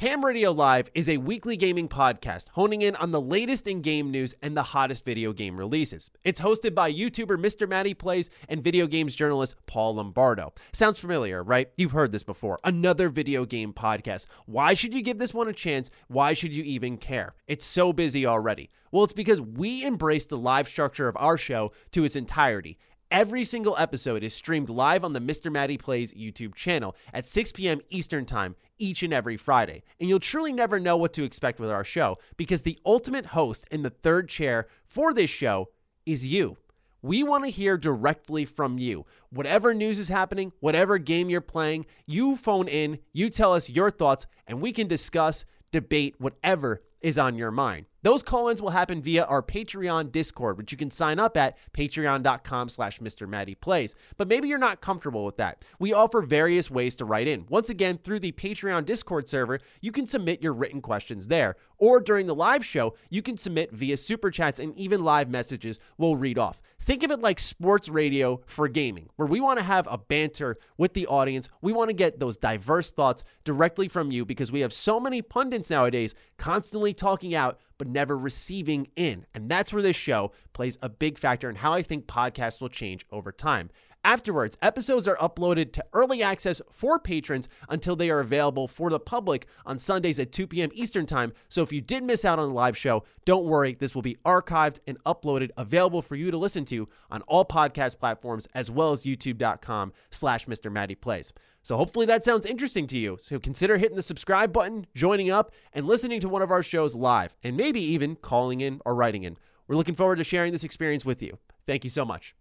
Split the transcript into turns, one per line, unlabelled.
Ham Radio Live is a weekly gaming podcast honing in on the latest in game news and the hottest video game releases. It's hosted by YouTuber Mr. Matty Plays and video games journalist Paul Lombardo. Sounds familiar, right? You've heard this before. Another video game podcast. Why should you give this one a chance? Why should you even care? It's so busy already. Well, it's because we embrace the live structure of our show to its entirety. Every single episode is streamed live on the Mr. Matty Plays YouTube channel at 6 p.m. Eastern Time each and every Friday. And you'll truly never know what to expect with our show because the ultimate host in the third chair for this show is you. We want to hear directly from you. Whatever news is happening, whatever game you're playing, you phone in, you tell us your thoughts, and we can discuss, debate whatever is on your mind. Those call-ins will happen via our Patreon Discord, which you can sign up at patreon.com slash Mr. Plays. But maybe you're not comfortable with that. We offer various ways to write in. Once again, through the Patreon Discord server, you can submit your written questions there. Or during the live show, you can submit via super chats and even live messages we'll read off. Think of it like sports radio for gaming, where we want to have a banter with the audience. We want to get those diverse thoughts directly from you because we have so many pundits nowadays constantly talking out but never receiving in. And that's where this show plays a big factor in how I think podcasts will change over time. Afterwards, episodes are uploaded to early access for patrons until they are available for the public on Sundays at 2 p.m. Eastern Time. So if you did miss out on the live show, don't worry. This will be archived and uploaded, available for you to listen to on all podcast platforms as well as youtube.com slash Mr. Matty Plays. So hopefully that sounds interesting to you. So consider hitting the subscribe button, joining up, and listening to one of our shows live, and maybe even calling in or writing in. We're looking forward to sharing this experience with you. Thank you so much.